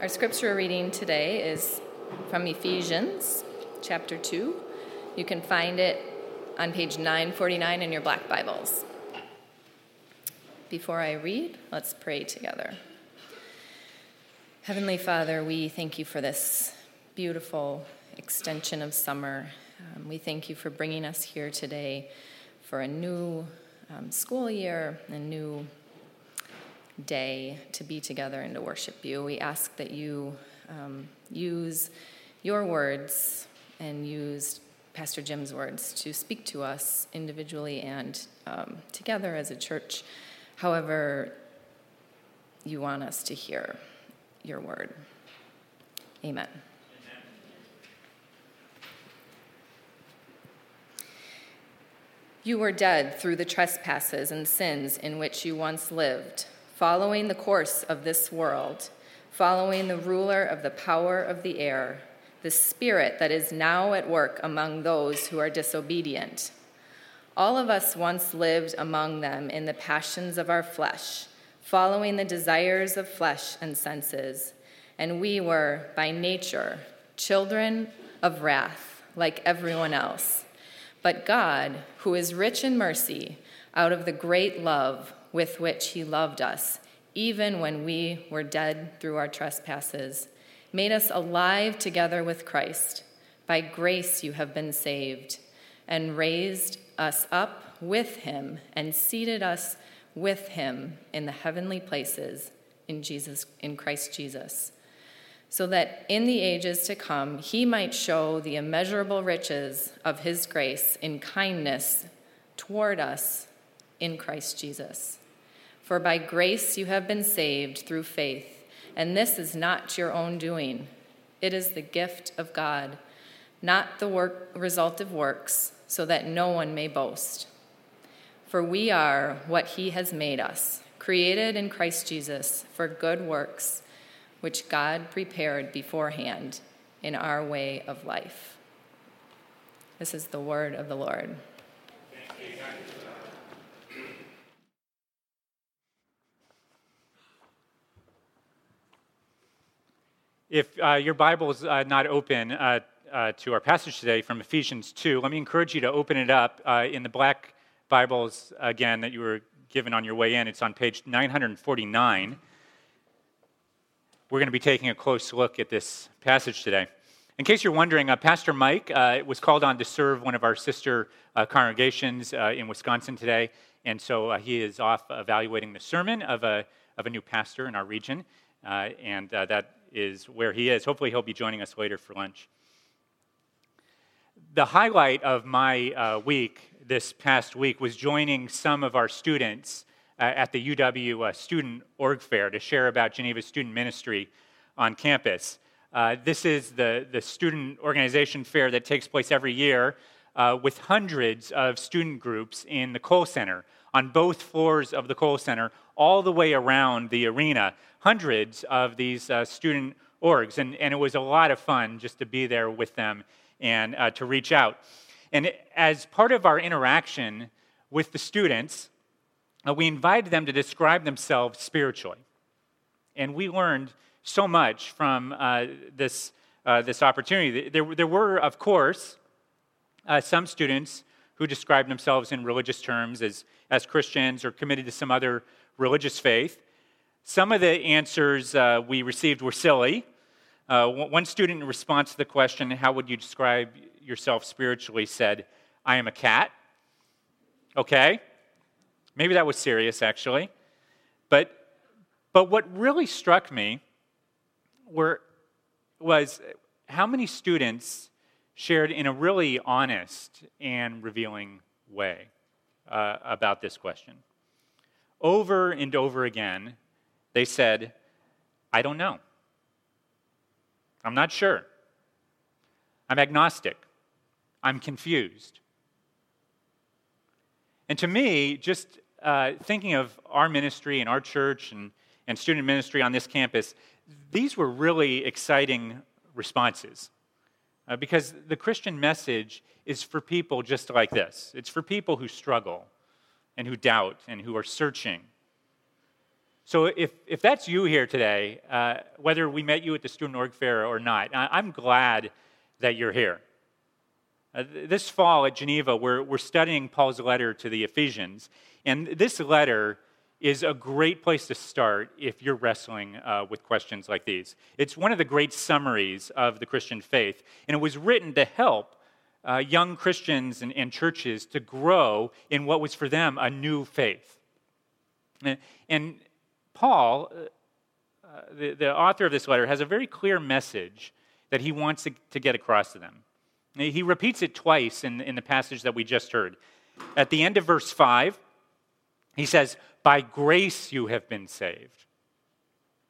Our scripture reading today is from Ephesians chapter 2. You can find it on page 949 in your black Bibles. Before I read, let's pray together. Heavenly Father, we thank you for this beautiful extension of summer. Um, we thank you for bringing us here today for a new um, school year, a new day to be together and to worship you. We ask that you um, use your words and use Pastor Jim's words to speak to us individually and um, together as a church, however you want us to hear your word. Amen. You were dead through the trespasses and sins in which you once lived following the course of this world, following the ruler of the power of the air, the spirit that is now at work among those who are disobedient. All of us once lived among them in the passions of our flesh, following the desires of flesh and senses, and we were, by nature, children of wrath, like everyone else. But God, who is rich in mercy, out of the great love with which he loved us, even when we were dead through our trespasses, made us alive together with Christ. By grace you have been saved, and raised us up with him, and seated us with him in the heavenly places in Jesus in Christ Jesus so that in the ages to come he might show the immeasurable riches of his grace in kindness toward us in Christ Jesus. For by grace you have been saved through faith, and this is not your own doing. It is the gift of God, not the work, result of works, so that no one may boast. For we are what he has made us, created in Christ Jesus for good works, which God prepared beforehand in our way of life. This is the word of the Lord. If uh, your Bible is uh, not open uh, uh, to our passage today from Ephesians 2, let me encourage you to open it up uh, in the black Bibles again that you were given on your way in. It's on page 949. We're going to be taking a close look at this passage today. In case you're wondering, uh, Pastor Mike was called on to serve one of our sister congregations in Wisconsin today, and so he is off evaluating the sermon of a, of a new pastor in our region, and that is where he is. Hopefully, he'll be joining us later for lunch. The highlight of my uh, week this past week was joining some of our students uh, at the UW uh, Student Org Fair to share about Geneva's student ministry on campus. Uh, this is the, the student organization fair that takes place every year uh, with hundreds of student groups in the Kohl Center on both floors of the Kohl Center, all the way around the arena. Hundreds of these uh, student orgs, and, and it was a lot of fun just to be there with them and uh, to reach out. And as part of our interaction with the students, uh, we invited them to describe themselves spiritually. And we learned so much from uh, this, uh, this opportunity. There, there were, of course, uh, some students who described themselves in religious terms as, as Christians or committed to some other religious faith. Some of the answers uh, we received were silly. Uh, one student, in response to the question, How would you describe yourself spiritually, said, I am a cat. Okay. Maybe that was serious, actually. But, but what really struck me were, was how many students shared in a really honest and revealing way uh, about this question. Over and over again, they said, I don't know. I'm not sure. I'm agnostic. I'm confused. And to me, just uh, thinking of our ministry and our church and, and student ministry on this campus, these were really exciting responses. Uh, because the Christian message is for people just like this it's for people who struggle and who doubt and who are searching. So if, if that's you here today, uh, whether we met you at the Student Org Fair or not, I, am glad that you're here. Uh, this fall at Geneva, we're, we're studying Paul's letter to the Ephesians. And this letter is a great place to start if you're wrestling uh, with questions like these. It's one of the great summaries of the Christian faith, and it was written to help uh, young Christians and, and, churches to grow in what was for them a new faith. And, and Paul, uh, uh, the, the, author of this letter, has a very clear message that he wants to, to get across to them. He repeats it twice in, in the passage that we just heard. At the end of verse 5, he says, By grace you have been saved.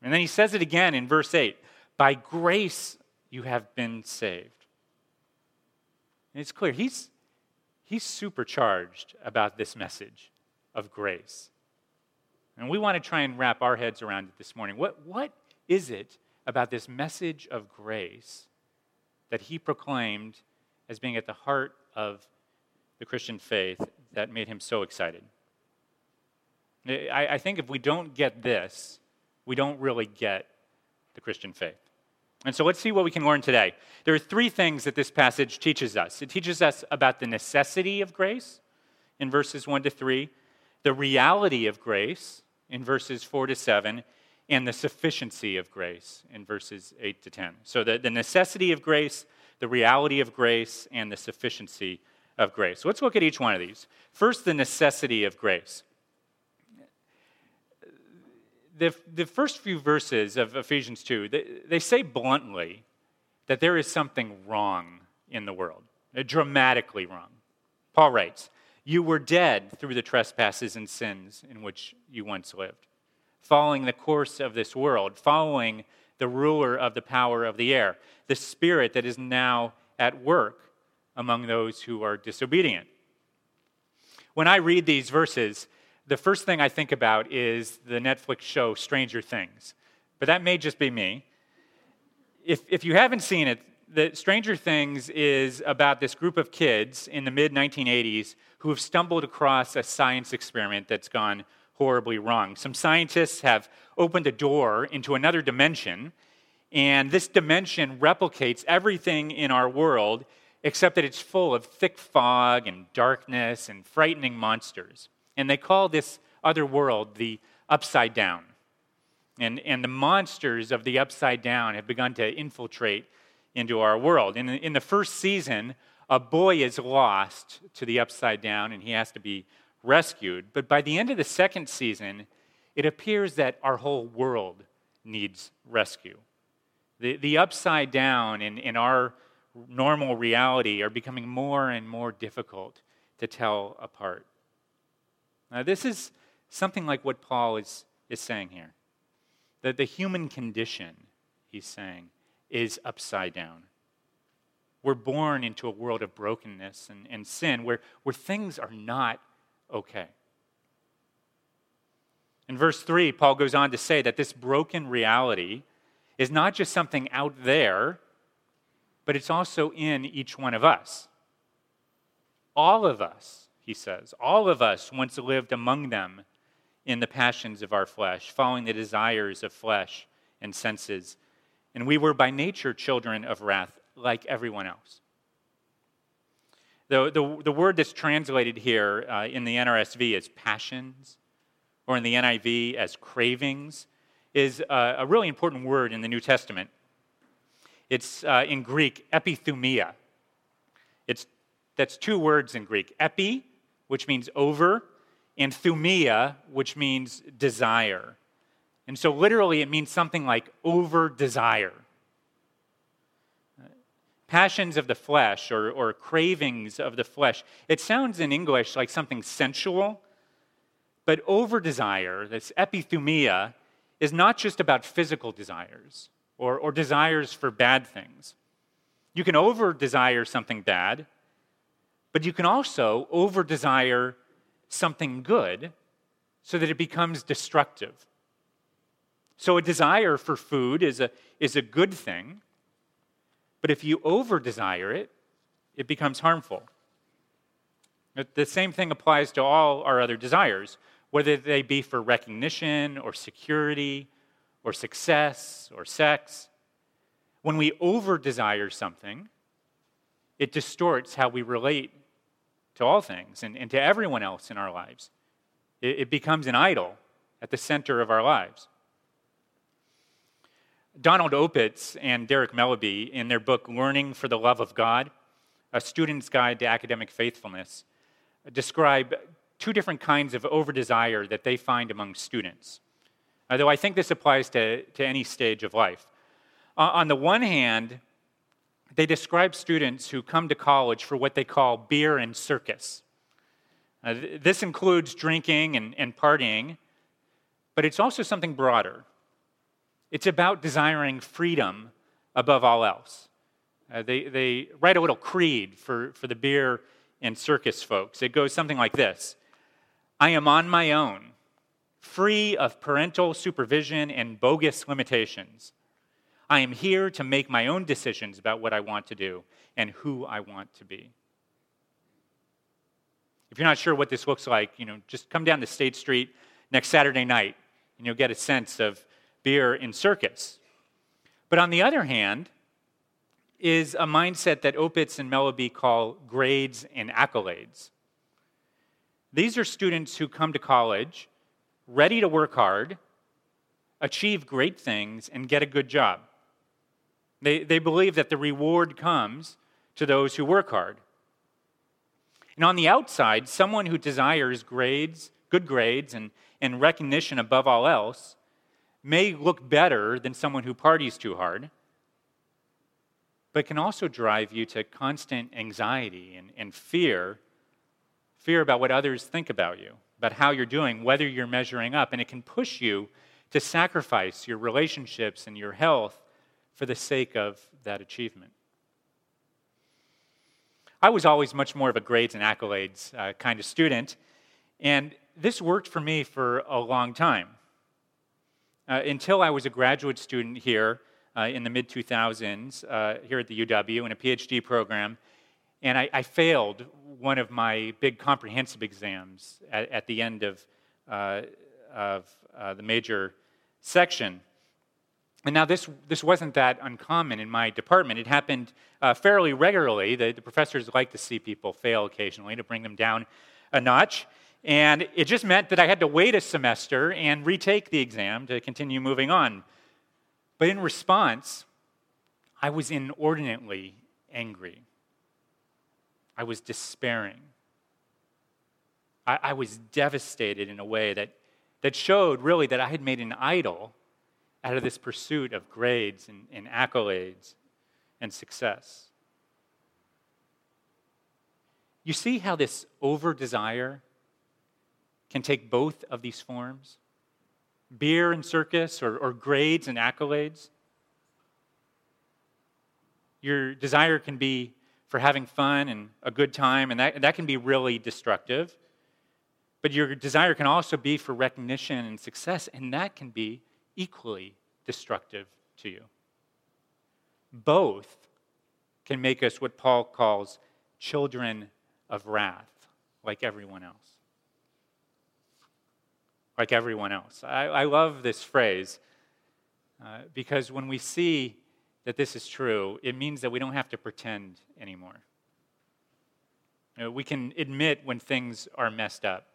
And then he says it again in verse 8 By grace you have been saved. And it's clear, he's, he's supercharged about this message of grace. And we want to try and wrap our heads around it this morning. What, what is it about this message of grace that he proclaimed as being at the heart of the Christian faith that made him so excited? I, I think if we don't get this, we don't really get the Christian faith. And so let's see what we can learn today. There are three things that this passage teaches us it teaches us about the necessity of grace in verses 1 to 3, the reality of grace in verses 4 to 7, and the sufficiency of grace in verses 8 to 10. So the, the necessity of grace, the reality of grace, and the sufficiency of grace. So let's look at each one of these. First, the necessity of grace the, the first few verses of Ephesians 2, they, they say bluntly that there is something wrong in the world, uh, dramatically wrong. Paul writes, You were dead through the trespasses and sins in which you once lived, following the course of this world, following the ruler of the power of the air, the spirit that is now at work among those who are disobedient. When I read these verses, the first thing I think about is the Netflix show Stranger Things. But that may just be me. If, if you haven't seen it, the Stranger Things is about this group of kids in the mid 1980s who have stumbled across a science experiment that's gone horribly wrong. Some scientists have opened a door into another dimension, and this dimension replicates everything in our world except that it's full of thick fog and darkness and frightening monsters. And they call this other world the upside down. And, and the monsters of the upside down have begun to infiltrate into our world. In in the first season, a boy is lost to the upside down and he has to be rescued. But by the end of the second season, it appears that our whole world needs rescue. The, the upside down in, in our normal reality are becoming more and more difficult to tell apart. Now, this is something like what Paul is, is saying here. That the human condition, he's saying, is upside down. We're born into a world of brokenness and, and sin where, where things are not okay. In verse 3, Paul goes on to say that this broken reality is not just something out there, but it's also in each one of us. All of us he says. All of us once lived among them in the passions of our flesh, following the desires of flesh and senses. And we were by nature children of wrath, like everyone else. The, the, the word that's translated here uh, in the NRSV as passions, or in the NIV as cravings, is uh, a really important word in the New Testament. It's uh, in Greek, epithumia. It's, that's two words in Greek epi, which means over, and thumia, which means desire. And so literally it means something like over desire. Passions of the flesh or, or cravings of the flesh. It sounds in English like something sensual, but over desire, this epithumia, is not just about physical desires or, or desires for bad things. You can over desire something bad, but you can also over desire something good so that it becomes destructive. So, a desire for food is a, is a good thing, but if you over desire it, it becomes harmful. The same thing applies to all our other desires. whether they be for recognition or security or success or sex. When we over desire something, it distorts how we relate to all things and, and to everyone else in our lives. It, it becomes an idol at the center of our lives. Donald Opitz and Derek Melleby, in their book Learning for the Love of God, A Student's Guide to Academic Faithfulness, describe two different kinds of over desire that they find among students. Although I think this applies to, to any stage of life. Uh, on the one hand, they describe students who come to college for what they call beer and circus. Uh, th- this includes drinking and, and partying, but it's also something broader. It's about desiring freedom above all else. Uh, they, they write a little creed for, for the beer and circus folks. It goes something like this I am on my own, free of parental supervision and bogus limitations. I am here to make my own decisions about what I want to do and who I want to be. If you're not sure what this looks like, you know, just come down to State Street next Saturday night and you'll get a sense of beer and circus. But on the other hand, is a mindset that Opitz and Melleby call grades and accolades. These are students who come to college ready to work hard, achieve great things, and get a good job. They, they believe that the reward comes to those who work hard. And on the outside, someone who desires grades, good grades, and, and recognition above all else may look better than someone who parties too hard, but can also drive you to constant anxiety and, and fear fear about what others think about you, about how you're doing, whether you're measuring up. And it can push you to sacrifice your relationships and your health for the sake of that achievement. I was always much more of a grades and accolades uh, kind of student, and this worked for me for a long time. Uh, until I was a graduate student here uh, in the mid 2000s, uh, here at the UW in a PhD program, and I, I failed one of my big comprehensive exams at, at the end of, uh, of uh, the major section. And now, this, this wasn't that uncommon in my department. It happened uh, fairly regularly. The, the, professors like to see people fail occasionally to bring them down a notch. And it just meant that I had to wait a semester and retake the exam to continue moving on. But in response, I was inordinately angry. I was despairing. I, I was devastated in a way that, that showed really that I had made an idol out of this pursuit of grades and, and accolades and success. You see how this over desire can take both of these forms beer and circus, or, or grades and accolades. Your desire can be for having fun and a good time, and that, that can be really destructive. But your desire can also be for recognition and success, and that can be equally destructive to you. Both can make us what Paul calls children of wrath, like everyone else. Like everyone else. I, I love this phrase uh, because when we see that this is true, it means that we don't have to pretend anymore. You know, we can admit when things are messed up,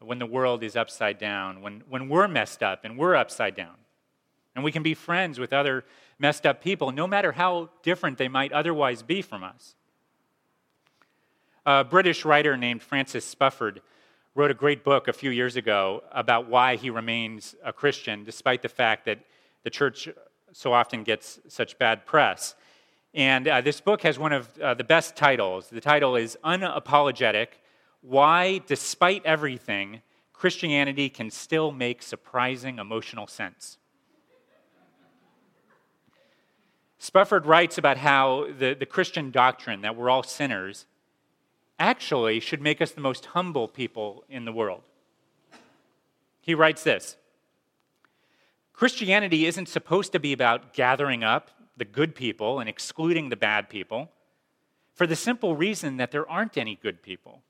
when the world is upside down, when, when we're messed up and we're upside down. And we can be friends with other messed up people, no matter how different they might otherwise be from us. A British writer named Francis Spufford wrote a great book a few years ago about why he remains a Christian, despite the fact that the church so often gets such bad press. And uh, this book has one of uh, the best titles. The title is Unapologetic Why, Despite Everything, Christianity Can Still Make Surprising Emotional Sense. Spufford writes about how the, the Christian doctrine that we're all sinners actually should make us the most humble people in the world. He writes this Christianity isn't supposed to be about gathering up the good people and excluding the bad people for the simple reason that there aren't any good people.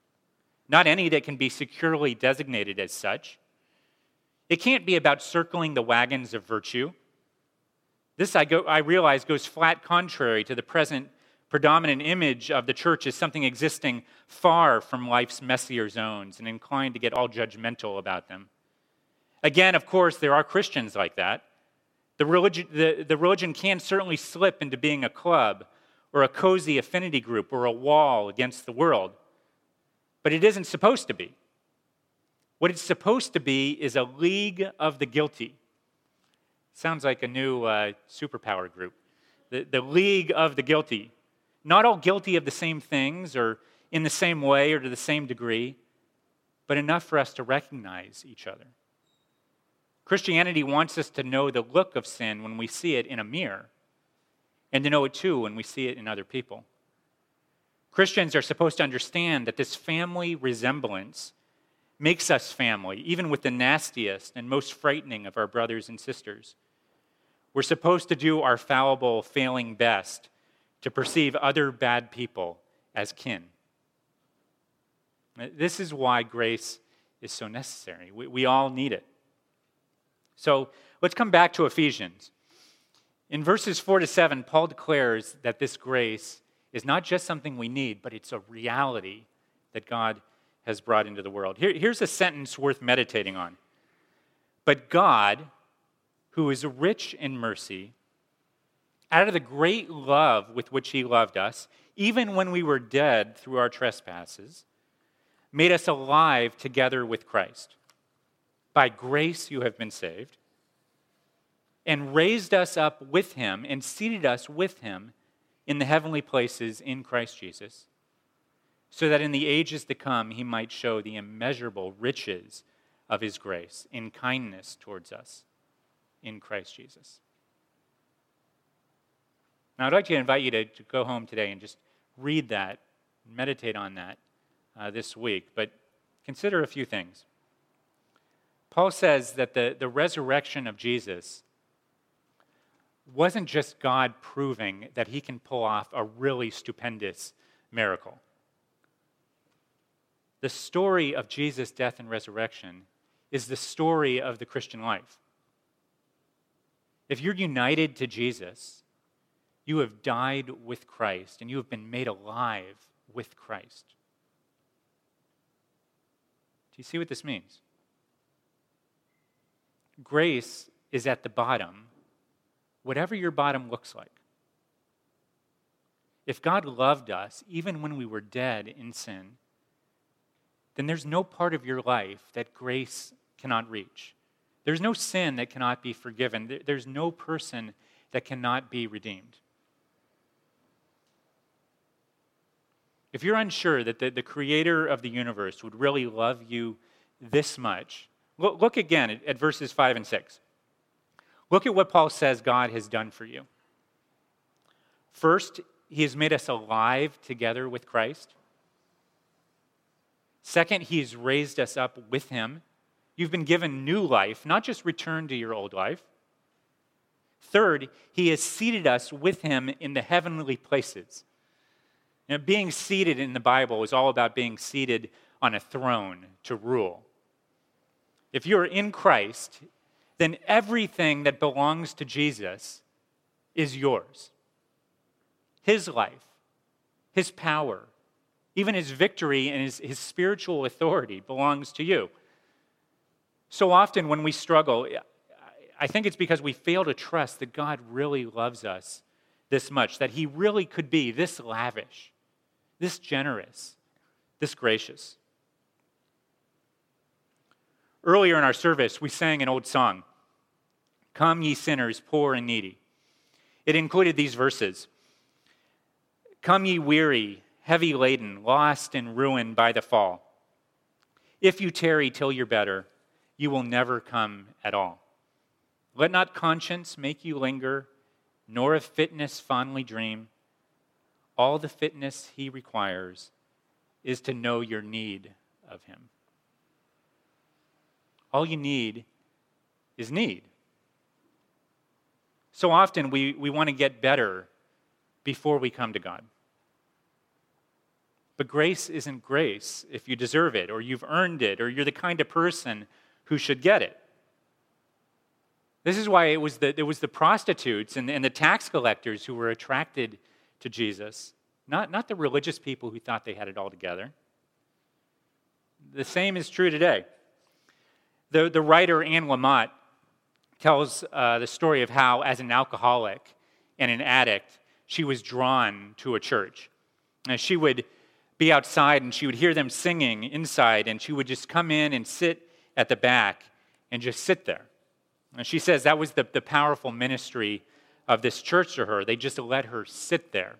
Not any that can be securely designated as such. It can't be about circling the wagons of virtue. This, I, go, I realize, goes flat contrary to the present predominant image of the church as something existing far from life's messier zones and inclined to get all judgmental about them. Again, of course, there are Christians like that. The religion, the, the religion can certainly slip into being a club or a cozy affinity group or a wall against the world, but it isn't supposed to be. What it's supposed to be is a league of the guilty. Sounds like a new uh, superpower group. The, the league of the guilty. Not all guilty of the same things or in the same way or to the same degree, but enough for us to recognize each other. Christianity wants us to know the look of sin when we see it in a mirror, and to know it too when we see it in other people. Christians are supposed to understand that this family resemblance makes us family, even with the nastiest and most frightening of our brothers and sisters. We're supposed to do our fallible, failing best to perceive other bad people as kin. This is why grace is so necessary. We, we all need it. So let's come back to Ephesians. In verses 4 to 7, Paul declares that this grace is not just something we need, but it's a reality that God has brought into the world. Here, here's a sentence worth meditating on. But God, who is rich in mercy, out of the great love with which he loved us, even when we were dead through our trespasses, made us alive together with Christ. By grace you have been saved, and raised us up with him and seated us with him in the heavenly places in Christ Jesus, so that in the ages to come he might show the immeasurable riches of his grace in kindness towards us in Christ Jesus. Now, I'd like to invite you to, to go home today and just read that, meditate on that uh, this week, but consider a few things. Paul says that the, the resurrection of Jesus wasn't just God proving that he can pull off a really stupendous miracle. The story of Jesus' death and resurrection is the story of the Christian life. If you're united to Jesus, you have died with Christ and you have been made alive with Christ. Do you see what this means? Grace is at the bottom, whatever your bottom looks like. If God loved us even when we were dead in sin, then there's no part of your life that grace cannot reach. There's no sin that cannot be forgiven. There's no person that cannot be redeemed. If you're unsure that the, the creator of the universe would really love you this much, Look, look again at, at verses 5 and 6. Look at what Paul says God has done for you. First, he has made us alive together with Christ. Second, he has raised us up with him. You've been given new life, not just return to your old life. Third, he has seated us with him in the heavenly places. Know, being seated in the Bible is all about being seated on a throne to rule if you're in Christ, then everything that belongs to Jesus is yours. His life, his power, even his victory and his, his spiritual authority belongs to you. So often when we struggle, I think it's because we fail to trust that God really loves us this much, that he really could be this lavish, this generous, this gracious. Earlier in our service, we sang an old song Come, ye sinners, poor and needy. It included these verses Come, ye weary, heavy laden, lost and ruined by the fall. If you tarry till you're better, you will never come at all. Let not conscience make you linger, nor of fitness fondly dream. All the fitness he requires is to know your need of him. All you need is need. So often we, we want to get better before we come to God. But grace isn't grace if you deserve it, or you've earned it, or you're the kind of person who should get it. This is why it was the, it was the prostitutes and, and the tax collectors who were attracted to Jesus, not, not the religious people who thought they had it all together. The same is true today. The, the writer Anne Lamott tells uh, the story of how, as an alcoholic and an addict, she was drawn to a church. And she would be outside and she would hear them singing inside, and she would just come in and sit at the back and just sit there. And she says that was the, the powerful ministry of this church to her. They just let her sit there.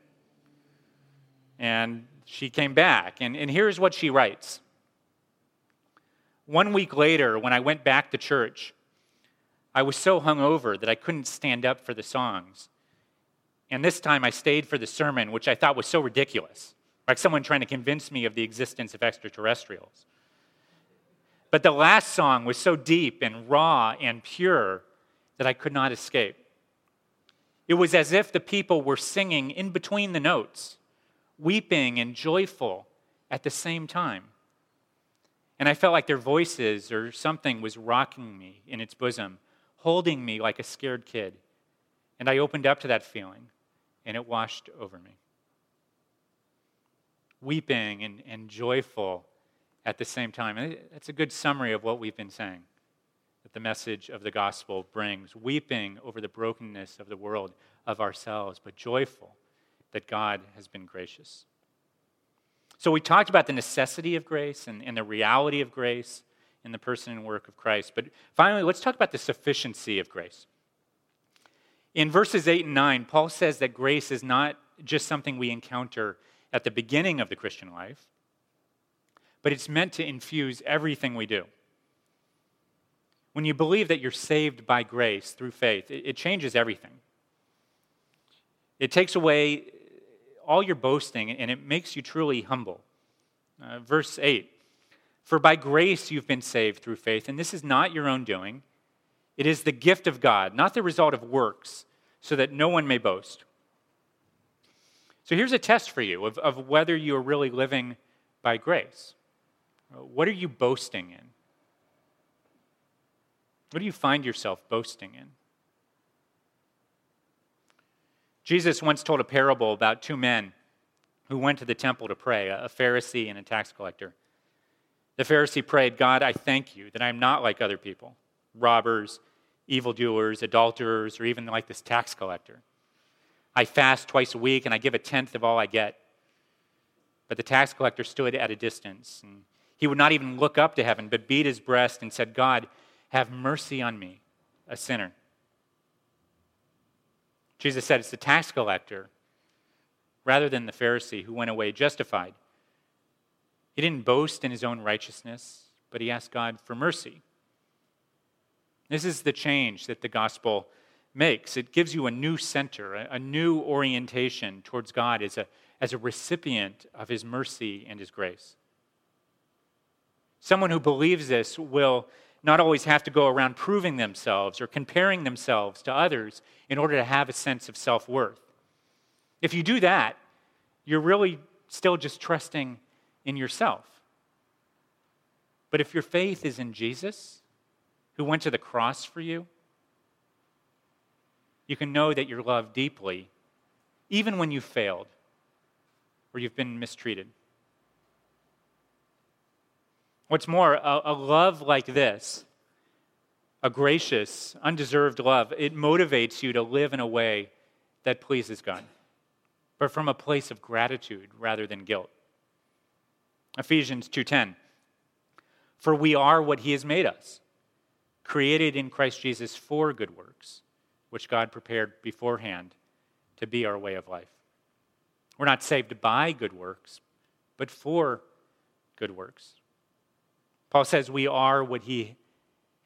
And she came back. And, and here's what she writes One week later, when I went back to church, I was so hungover that I couldn't stand up for the songs. And this time I stayed for the sermon, which I thought was so ridiculous, like someone trying to convince me of the existence of extraterrestrials. But the last song was so deep and raw and pure that I could not escape. It was as if the people were singing in between the notes, weeping and joyful at the same time. And I felt like their voices or something was rocking me in its bosom holding me like a scared kid. And I opened up to that feeling, and it washed over me. Weeping and, and joyful at the same time. That's a good summary of what we've been saying that the message of the gospel brings. Weeping over the brokenness of the world, of ourselves, but joyful that God has been gracious. So we talked about the necessity of grace and, and the reality of grace in the person and work of Christ. But finally, let's talk about the sufficiency of grace. In verses 8 and 9, Paul says that grace is not just something we encounter at the beginning of the Christian life, but it's meant to infuse everything we do. When you believe that you're saved by grace through faith, it, changes everything. It takes away all your boasting and it makes you truly humble. Uh, verse 8 for by grace you've been saved through faith, and this is not your own doing. It is the gift of God, not the result of works, so that no one may boast. So here's a test for you of, of whether you are really living by grace. What are you boasting in? What do you find yourself boasting in? Jesus once told a parable about two men who went to the temple to pray, a Pharisee and a tax collector. The Pharisee prayed, God, I thank you that I'm not like other people robbers, evildoers, adulterers, or even like this tax collector. I fast twice a week and I give a tenth of all I get. But the tax collector stood at a distance. And he would not even look up to heaven, but beat his breast and said, God, have mercy on me, a sinner. Jesus said it's the tax collector rather than the Pharisee who went away justified. He didn't boast in his own righteousness, but he asked God for mercy. This is the change that the gospel makes. It gives you a new center, a, new orientation towards God as a, as a recipient of his mercy and his grace. Someone who believes this will not always have to go around proving themselves or comparing themselves to others in order to have a sense of self worth. If you do that, you're really still just trusting in yourself. But if your faith is in Jesus, who went to the cross for you, you can know that you're loved deeply, even when you've failed or you've been mistreated. What's more, a, a, love like this, a gracious, undeserved love, it motivates you to live in a way that pleases God, but from a place of gratitude rather than guilt. Ephesians 2:10 For we are what he has made us created in Christ Jesus for good works which God prepared beforehand to be our way of life. We're not saved by good works but for good works. Paul says we are what he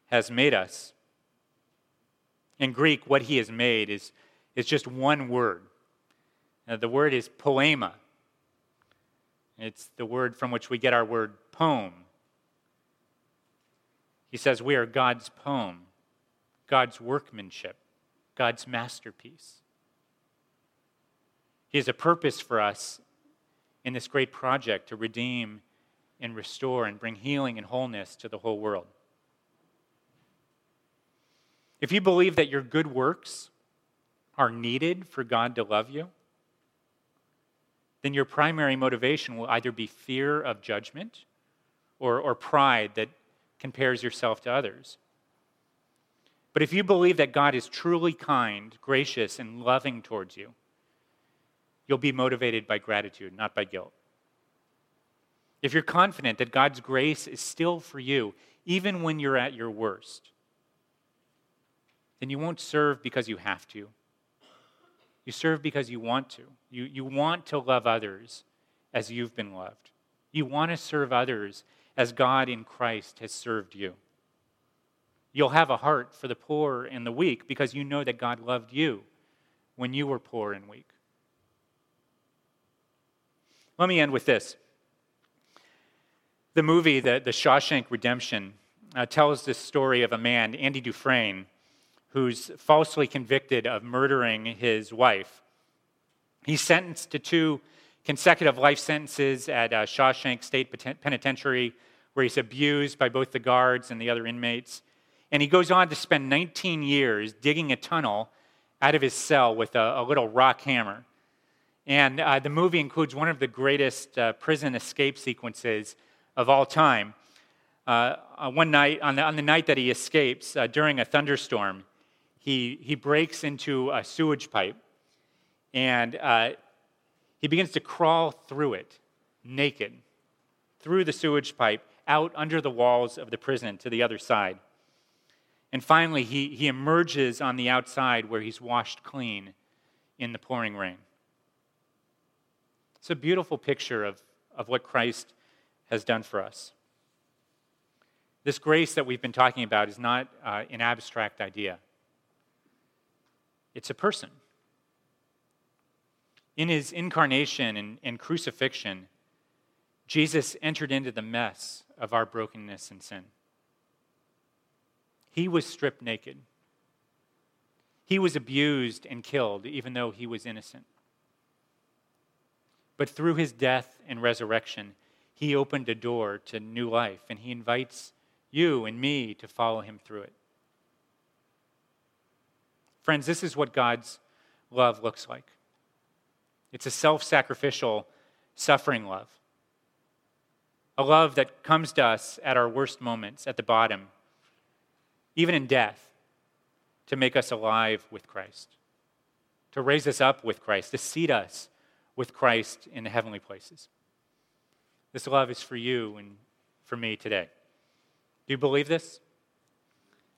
has made us. In Greek, what he has made is, is just one word. Now, the word is poema, it's the word from which we get our word poem. He says we are God's poem, God's workmanship, God's masterpiece. He has a purpose for us in this great project to redeem and restore and bring healing and wholeness to the whole world. If you believe that your good works are needed for God to love you, then your primary motivation will either be fear of judgment or, or pride that compares yourself to others. But if you believe that God is truly kind, gracious, and loving towards you, you'll be motivated by gratitude, not by guilt. If you're confident that God's grace is still for you, even when you're at your worst, then you won't serve because you have to. You serve because you want to. You, you want to love others as you've been loved. You want to serve others as God in Christ has served you. You'll have a heart for the poor and the weak because you know that God loved you when you were poor and weak. Let me end with this. The movie, The, the Shawshank Redemption, uh, tells the story of a man, Andy Dufresne, who's falsely convicted of murdering his wife. He's sentenced to two consecutive life sentences at uh, Shawshank State Penitentiary, where he's abused by both the guards and the other inmates. And he goes on to spend 19 years digging a tunnel out of his cell with a, a little rock hammer. And uh, the movie includes one of the greatest uh, prison escape sequences of all time. Uh, uh, one night, on the, on the, night that he escapes, uh, during a thunderstorm, he, he breaks into a sewage pipe and uh, he begins to crawl through it naked, through the sewage pipe, out under the walls of the prison to the other side. And finally, he, he emerges on the outside where he's washed clean in the pouring rain. It's a beautiful picture of, of what Christ has done for us. This grace that we've been talking about is not uh, an abstract idea, it's a person. In his incarnation and, and crucifixion, Jesus entered into the mess of our brokenness and sin. He was stripped naked. He was abused and killed, even though he was innocent. But through his death and resurrection, he opened a door to new life, and he invites you and me to follow him through it. Friends, this is what God's love looks like it's a self sacrificial, suffering love. A love that comes to us at our worst moments, at the bottom, even in death, to make us alive with Christ, to raise us up with Christ, to seat us with Christ in the heavenly places. This love is for you and for me today. Do you believe this?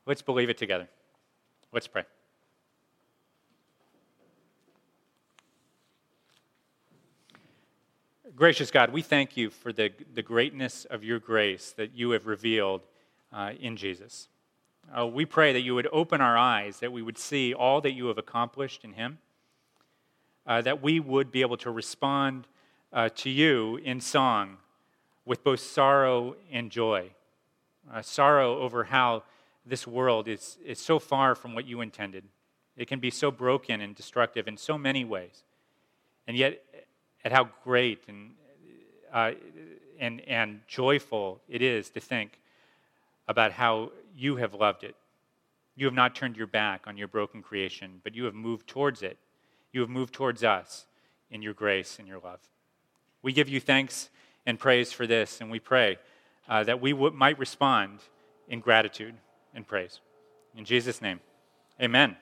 Let's believe it together. Let's pray. Gracious God, we thank you for the, the greatness of your grace that you have revealed uh, in Jesus. Uh, we pray that you would open our eyes, that we would see all that you have accomplished in him uh, that we would be able to respond uh, to you in song with both sorrow and joy. Uh, sorrow over how this world is, is so far from what you intended. It can be so broken and destructive in so many ways. And yet, at how great and, uh, and, and joyful it is to think about how you have loved it. You have not turned your back on your broken creation, but you have moved towards it you have moved towards us in your grace and your love. We give you thanks and praise for this, and we pray uh, that we w- might respond in gratitude and praise. In Jesus' name, amen.